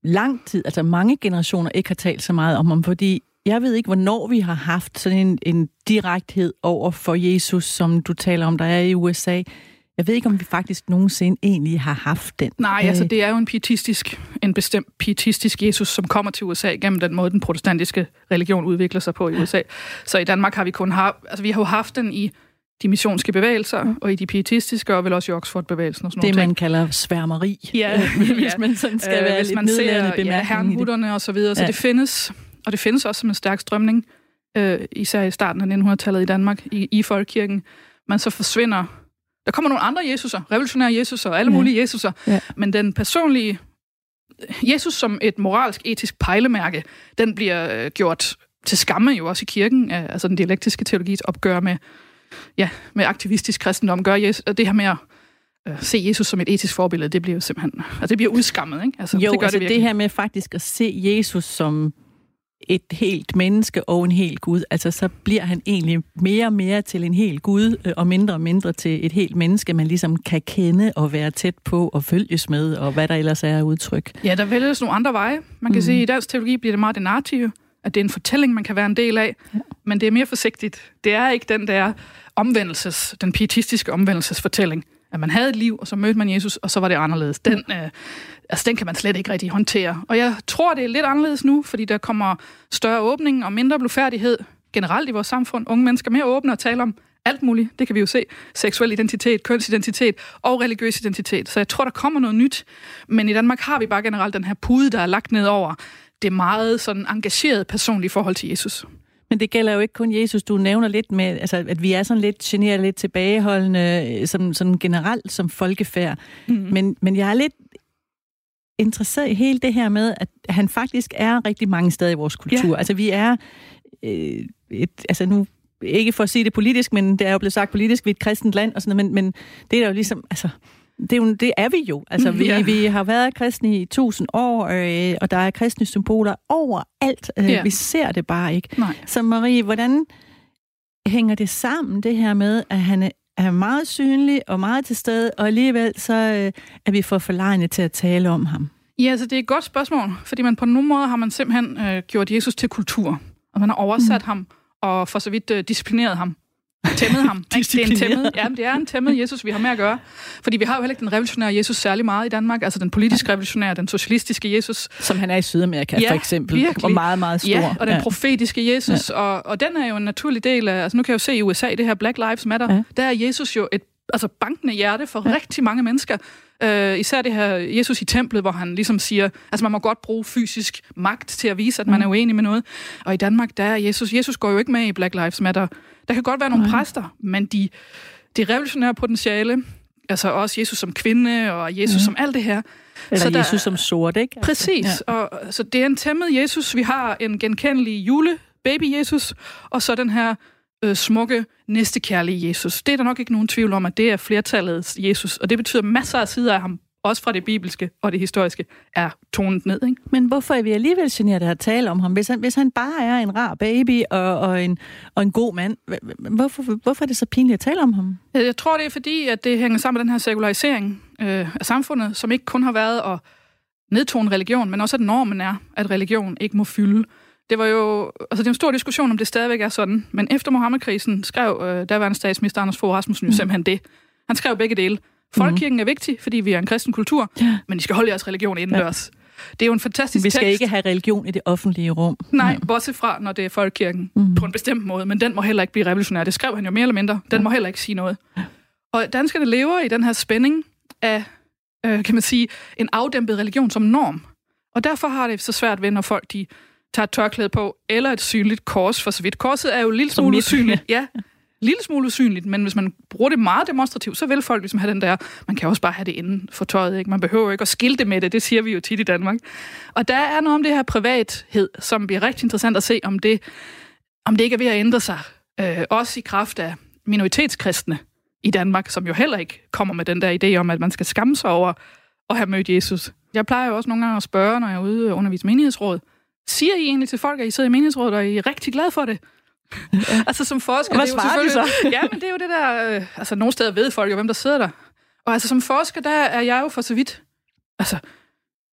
lang tid, altså mange generationer, ikke har talt så meget om ham, fordi jeg ved ikke, hvornår vi har haft sådan en, en direkthed over for Jesus, som du taler om, der er i USA. Jeg ved ikke, om vi faktisk nogensinde egentlig har haft den. Nej, altså det er jo en pietistisk, en bestemt pietistisk Jesus, som kommer til USA gennem den måde, den protestantiske religion udvikler sig på i USA. Så i Danmark har vi kun haft, altså vi har jo haft den i de missionske bevægelser, og i de pietistiske, og vel også i Oxford-bevægelsen og sådan Det, man kalder sværmeri, Ja, hvis man sådan skal Øh, være hvis lidt man ser ja, herrenhutterne og så videre. Så Ja. det findes, og det findes også som en stærk strømning, øh, især i starten af 1900-tallet i Danmark, i, i folkekirken. Men så forsvinder... Der kommer nogle andre Jesuser, revolutionære Jesuser, alle Ja. mulige Jesuser, Ja. men den personlige Jesus som et moralsk, etisk pejlemærke, den bliver øh, gjort til skamme jo også i kirken, øh, altså den dialektiske teologis opgør med, ja, med aktivistisk kristendom, gør Jesus, og det her med at øh, se Jesus som et etisk forbillede, det bliver jo simpelthen, altså det bliver udskammet, ikke? Altså, Jo, det gør altså det, det, her med faktisk at se Jesus som et helt menneske og en helt Gud, altså så bliver han egentlig mere og mere til en helt Gud, øh, og mindre og mindre til et helt menneske, man ligesom kan kende og være tæt på og følges med, og hvad der ellers er af udtryk. Ja, der vælges nogle andre veje. Man kan mm. sige, at i dansk teologi bliver det meget det narrative, at det er en fortælling, man kan være en del af, ja. men det er mere forsigtigt. Det er ikke den der omvendelses, den pietistiske omvendelsesfortælling, at man havde et liv, og så mødte man Jesus, og så var det anderledes. Den, øh, altså, den kan man slet ikke rigtig håndtere. Og jeg tror, det er lidt anderledes nu, fordi der kommer større åbning og mindre blufærdighed generelt i vores samfund. Unge mennesker er mere åbne og taler om alt muligt. Det kan vi jo se. Seksuel identitet, kønsidentitet og religiøs identitet. Så jeg tror, der kommer noget nyt. Men i Danmark har vi bare generelt den her pude, der er lagt ned over det meget sådan engageret personlige forhold til Jesus. Men det gælder jo ikke kun Jesus. Du nævner lidt med, altså, at vi er sådan lidt generet, lidt tilbageholdende, øh, som, sådan generelt som folkefærd. Mm. Men, men jeg er lidt interesseret i hele det her med, at han faktisk er rigtig mange steder i vores kultur. Ja. Ja. Altså vi er øh, et, altså nu ikke for at sige det politisk, men det er jo blevet sagt politisk, vi er et kristent land og sådan noget, men, men det er jo ligesom, altså det er, jo, det er vi jo. Altså, vi, Ja. vi har været kristne i tusind år, øh, og der er kristne symboler overalt. Øh, Ja. Vi ser det bare ikke. Nej. Så Marie, hvordan hænger det sammen, det her med, at han er- meget synlig og meget til stede, og alligevel så øh, er vi for forlegne til at tale om ham? Ja, altså det er et godt spørgsmål, fordi man på nogle måder har man simpelthen øh, gjort Jesus til kultur, og man har oversat mm. ham, og for så vidt øh, disciplineret ham. Tæmmet ham. ikke? det er en tæmmet, ja, det er en tæmmet Jesus, vi har med at gøre. Fordi vi har jo heller ikke den revolutionære Jesus særlig meget i Danmark, altså den politisk revolutionære, den socialistiske Jesus, Som han er i Sydamerika, Ja, for eksempel. virkelig. Og meget, meget stor. Ja, og den ja. profetiske Jesus, ja. og, og den er jo en naturlig del af, altså nu kan jeg jo se i USA, det her Black Lives Matter, ja. der er Jesus jo et altså bankende hjerte for ja. rigtig mange mennesker. Uh, især det her Jesus i templet, hvor han ligesom siger, altså man må godt bruge fysisk magt til at vise, at man er uenig med noget. Og i Danmark, der er Jesus, Jesus går jo ikke med i Black Lives Matter. Der kan godt være nogle præster, men de, de revolutionære potentiale, altså også Jesus som kvinde, og Jesus Ja. som alt det her, Eller så der- Jesus som sort, ikke? Altså, Præcis. Ja. Og, så det er en tæmmet Jesus. Vi har en genkendelig jule baby Jesus, og så den her øh, smukke, næstekærlige Jesus. Det er der nok ikke nogen tvivl om, at det er flertallets Jesus, og det betyder masser af sider af ham, også fra det bibelske og det historiske, er tonet ned. Ikke? Men hvorfor er vi alligevel generet at tale om ham? Hvis han, hvis han bare er en rar baby og, og, en, og en god mand, hvorfor, hvorfor er det så pinligt at tale om ham? Jeg jeg tror, det er fordi, at det hænger sammen med den her sekularisering øh, af samfundet, som ikke kun har været at nedtone religion, men også at normen er, at religion ikke må fylde. Det var jo, altså det er en stor diskussion, om det stadigvæk er sådan, men efter Mohammed-krisen skrev øh, daværende statsminister Anders Fogh Rasmussen jo Mm. simpelthen det. Han skrev begge dele. Folkekirken er vigtig, fordi vi er en kristen kultur, Ja. men I skal holde jeres religion indendørs. Det er jo en fantastisk Vi skal tekst. ikke have religion i det offentlige rum. Nej, bortset fra, når det er folkekirken mm. på en bestemt måde. Men den må heller ikke blive revolutionær. Det skrev han jo mere eller mindre. Den må heller ikke sige noget. Og danskerne lever i den her spænding af, øh, kan man sige, en afdæmpet religion som norm. Og derfor har det så svært ved, når folk de tager et tørklæde på, eller et synligt kors for så vidt. Korset er jo lille smule usynligt. Ja, lille smule usynligt, men hvis man bruger det meget demonstrativt, så vil folk ligesom have den der, man kan også bare have det inden for tøjet, ikke? Man behøver ikke at skilte med det, det siger vi jo tit i Danmark. Og der er noget om det her privathed, som bliver rigtig interessant at se, om det, om det ikke er ved at ændre sig. Øh, også i kraft af minoritetskristne i Danmark, som jo heller ikke kommer med den der idé om, at man skal skamme sig over at have mødt Jesus. Jeg plejer jo også nogle gange at spørge, når jeg er ude og undervise menighedsråd, siger I egentlig til folk, at I sidder i menighedsrådet, og I er rigtig glade for det? altså som forsker... Hvad det er jo svarer de selvfølgelig- ja, men det er jo det der... Øh, altså nogle steder ved folk jo, hvem der sidder der. Og altså som forsker, der er jeg jo for så vidt... Altså,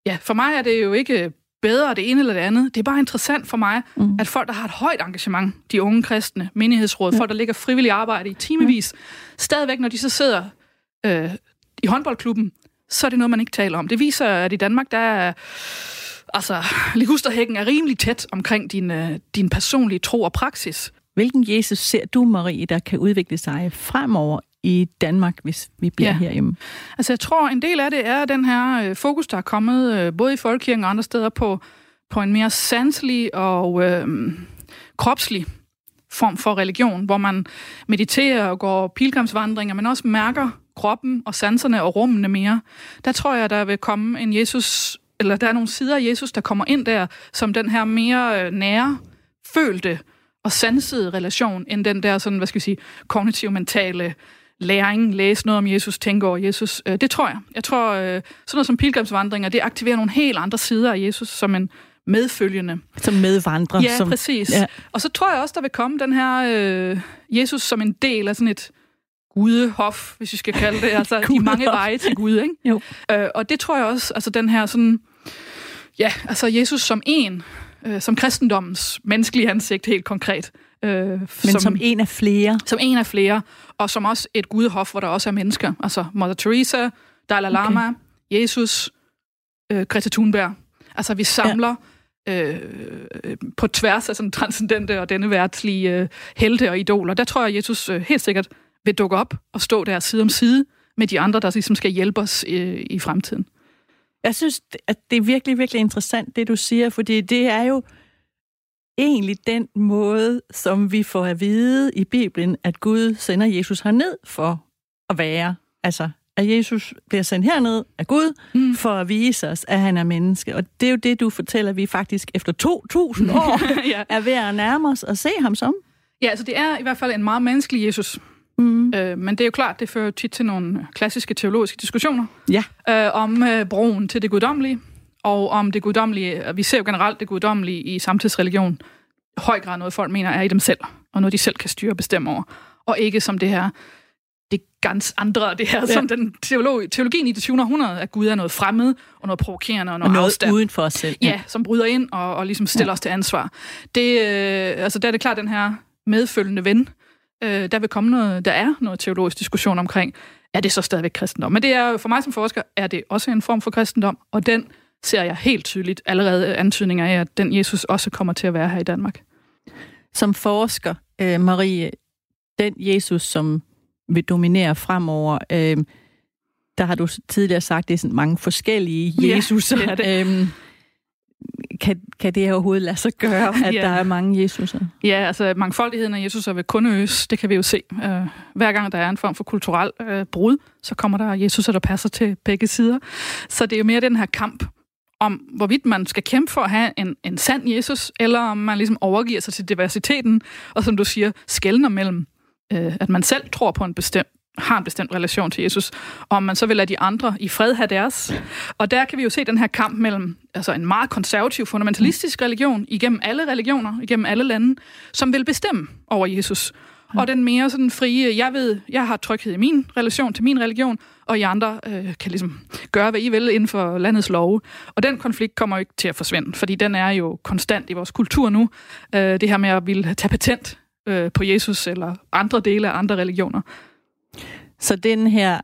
ja, for mig er det jo ikke bedre det ene eller det andet. Det er bare interessant for mig, mm. at folk, der har et højt engagement, de unge kristne, menighedsråd, ja. folk, der ligger frivillig arbejde i timevis, ja. stadigvæk, når de så sidder øh, i håndboldklubben, så er det noget, man ikke taler om. Det viser, at i Danmark, der er altså, ligusterhækken er rimelig tæt omkring din, øh, din personlige tro og praksis. Hvilken Jesus ser du, Marie, der kan udvikle sig fremover i Danmark, hvis vi bliver ja. herhjemme? Altså jeg tror, en del af det er den her øh, fokus, der er kommet øh, både i Folkekirken og andre steder på, på en mere sanselig og øh, kropslig form for religion, hvor man mediterer og går pilgrimsvandringer, men også mærker kroppen og sanserne og rummene mere. Der tror jeg, der vil komme en Jesus, eller der er nogle sider af Jesus, der kommer ind der, som den her mere øh, nære, følte og sansede relation, end den der sådan, hvad skal vi sige, kognitiv mentale læring, læse noget om Jesus, tænke over Jesus. Øh, det tror jeg. Jeg tror, øh, sådan noget som pilgrimsvandringer, det aktiverer nogle helt andre sider af Jesus, som en medfølgende. Som medvandrer. Ja, som, præcis. Ja. Og så tror jeg også, der vil komme den her øh, Jesus som en del af sådan et gudehof, hvis vi skal kalde det. Altså de mange veje til Gud, ikke? Jo. Øh, og det tror jeg også, altså den her sådan, ja, altså Jesus som en, øh, som kristendommens menneskelige ansigt helt konkret. Øh, Men som, som en af flere. Som en af flere, og som også et gudehof, hvor der også er mennesker. Altså Mother Teresa, Dalai Lama, okay. Jesus, øh, Greta Thunberg. Altså vi samler ja. øh, på tværs af sådan transcendente og denne værtslige øh, helte og idoler. Der tror jeg, at Jesus øh, helt sikkert vil dukke op og stå der side om side med de andre, der ligesom skal hjælpe os øh, i fremtiden. Jeg synes, at det er virkelig, virkelig interessant, det du siger, fordi det er jo egentlig den måde, som vi får at vide i Bibelen, at Gud sender Jesus herned for at være. Altså, at Jesus bliver sendt herned af Gud mm. for at vise os, at han er menneske. Og det er jo det, du fortæller, vi faktisk efter 2.000 år ja. er ved at nærme os og se ham som. Ja, altså det er i hvert fald en meget menneskelig Jesus. Mm. Øh, men det er jo klart, det fører tit til nogle klassiske teologiske diskussioner ja. øh, om øh, broen til det guddommelige, og om det guddommelige, vi ser jo generelt det guddommelige i samtidsreligion, høj grad noget folk mener er i dem selv, og noget de selv kan styre og bestemme over, og ikke som det her det ganz andre, det her, ja. som den teolog, teologien i det 20. århundrede, at Gud er noget fremmed, og noget provokerende, og noget, og noget afstand. uden for os selv. Ja. ja, som bryder ind og, og ligesom stiller ja. os til ansvar. Det, øh, altså, der er det klart, den her medfølgende ven, øh, der vil komme noget, der er noget teologisk diskussion omkring, er det så stadigvæk kristendom? Men det er for mig som forsker, er det også en form for kristendom, og den ser jeg helt tydeligt allerede antydninger af, at den Jesus også kommer til at være her i Danmark. Som forsker, øh, Marie, den Jesus, som vil dominere fremover, øh, der har du tidligere sagt, det er sådan mange forskellige Jesus. Ja, det er det. Øhm, kan, kan det overhovedet lade sig gøre, at ja. der er mange Jesuser? Ja, altså mangfoldigheden af Jesuser vil kun øges. Det kan vi jo se. Uh, hver gang der er en form for kulturel uh, brud, så kommer der Jesuser, der passer til begge sider. Så det er jo mere den her kamp om, hvorvidt man skal kæmpe for at have en, en sand Jesus, eller om man ligesom overgiver sig til diversiteten, og som du siger, skældner mellem, uh, at man selv tror på en bestemt har en bestemt relation til Jesus, og om man så vil lade de andre i fred have deres. Og der kan vi jo se den her kamp mellem altså en meget konservativ, fundamentalistisk religion, igennem alle religioner, igennem alle lande, som vil bestemme over Jesus. Og den mere sådan frie, jeg ved, jeg har tryghed i min relation til min religion, og I andre øh, kan ligesom gøre, hvad I vil inden for landets love. Og den konflikt kommer jo ikke til at forsvinde, fordi den er jo konstant i vores kultur nu. Øh, det her med at ville tage patent øh, på Jesus eller andre dele af andre religioner. Så den her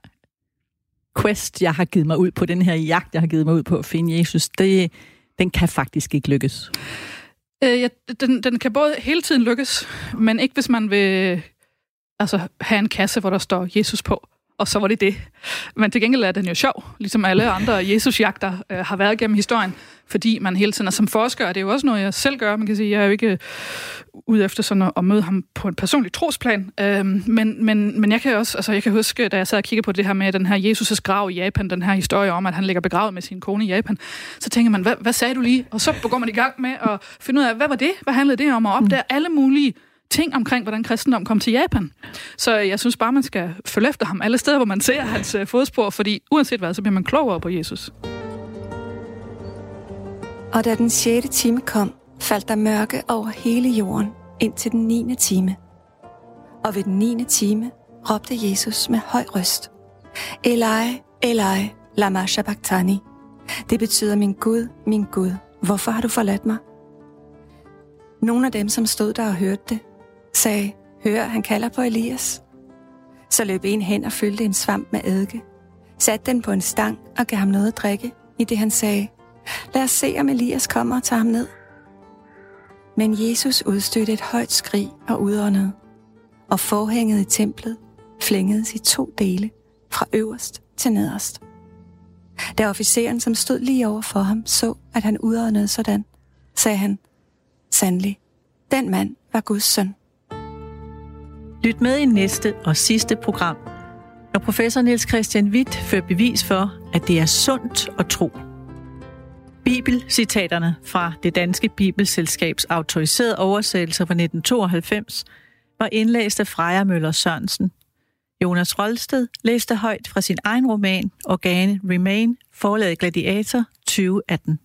quest, jeg har givet mig ud på, den her jagt, jeg har givet mig ud på at finde Jesus, det, den kan faktisk ikke lykkes. Øh, ja, den, den kan både hele tiden lykkes, men ikke hvis man vil altså, have en kasse, hvor der står Jesus på og så var det det. Men til gengæld er den jo sjov, ligesom alle andre Jesus-jagter øh, har været gennem historien, fordi man hele tiden, er som forsker, det er jo også noget, jeg selv gør, man kan sige, jeg er jo ikke øh, ude efter sådan at, at møde ham på en personlig trosplan, øh, men, men, men jeg kan også, altså jeg kan huske, da jeg sad og kiggede på det her med den her Jesus' grav i Japan, den her historie om, at han ligger begravet med sin kone i Japan, så tænker man, hvad, hvad sagde du lige? Og så går man i gang med at finde ud af, hvad var det? Hvad handlede det om? Og opdage alle mulige ting omkring, hvordan kristendom kom til Japan. Så jeg synes bare, man skal følge efter ham alle steder, hvor man ser hans øh, fodspor, fordi uanset hvad, så bliver man klogere på Jesus. Og da den sjette time kom, faldt der mørke over hele jorden indtil den niende time. Og ved den niende time råbte Jesus med høj røst, Eli, Eli, lama sabachthani. Det betyder, min Gud, min Gud, hvorfor har du forladt mig? Nogle af dem, som stod der og hørte det, sagde, hør, han kalder på Elias. Så løb en hen og fyldte en svamp med eddike, satte den på en stang og gav ham noget at drikke, i det han sagde, lad os se, om Elias kommer og tager ham ned. Men Jesus udstødte et højt skrig og udåndede, og forhænget i templet flængedes i to dele, fra øverst til nederst. Da officeren, som stod lige over for ham, så, at han udåndede sådan, sagde han, Sandelig, den mand var Guds søn. Lyt med i næste og sidste program, når professor Niels Christian Witt fører bevis for, at det er sundt at tro. Bibelcitaterne fra det danske bibelselskabs autoriserede oversættelser fra 1992 var indlæst af Freja Møller Sørensen. Jonas Rolsted læste højt fra sin egen roman Organe Remain, forlaget Gladiator 2018.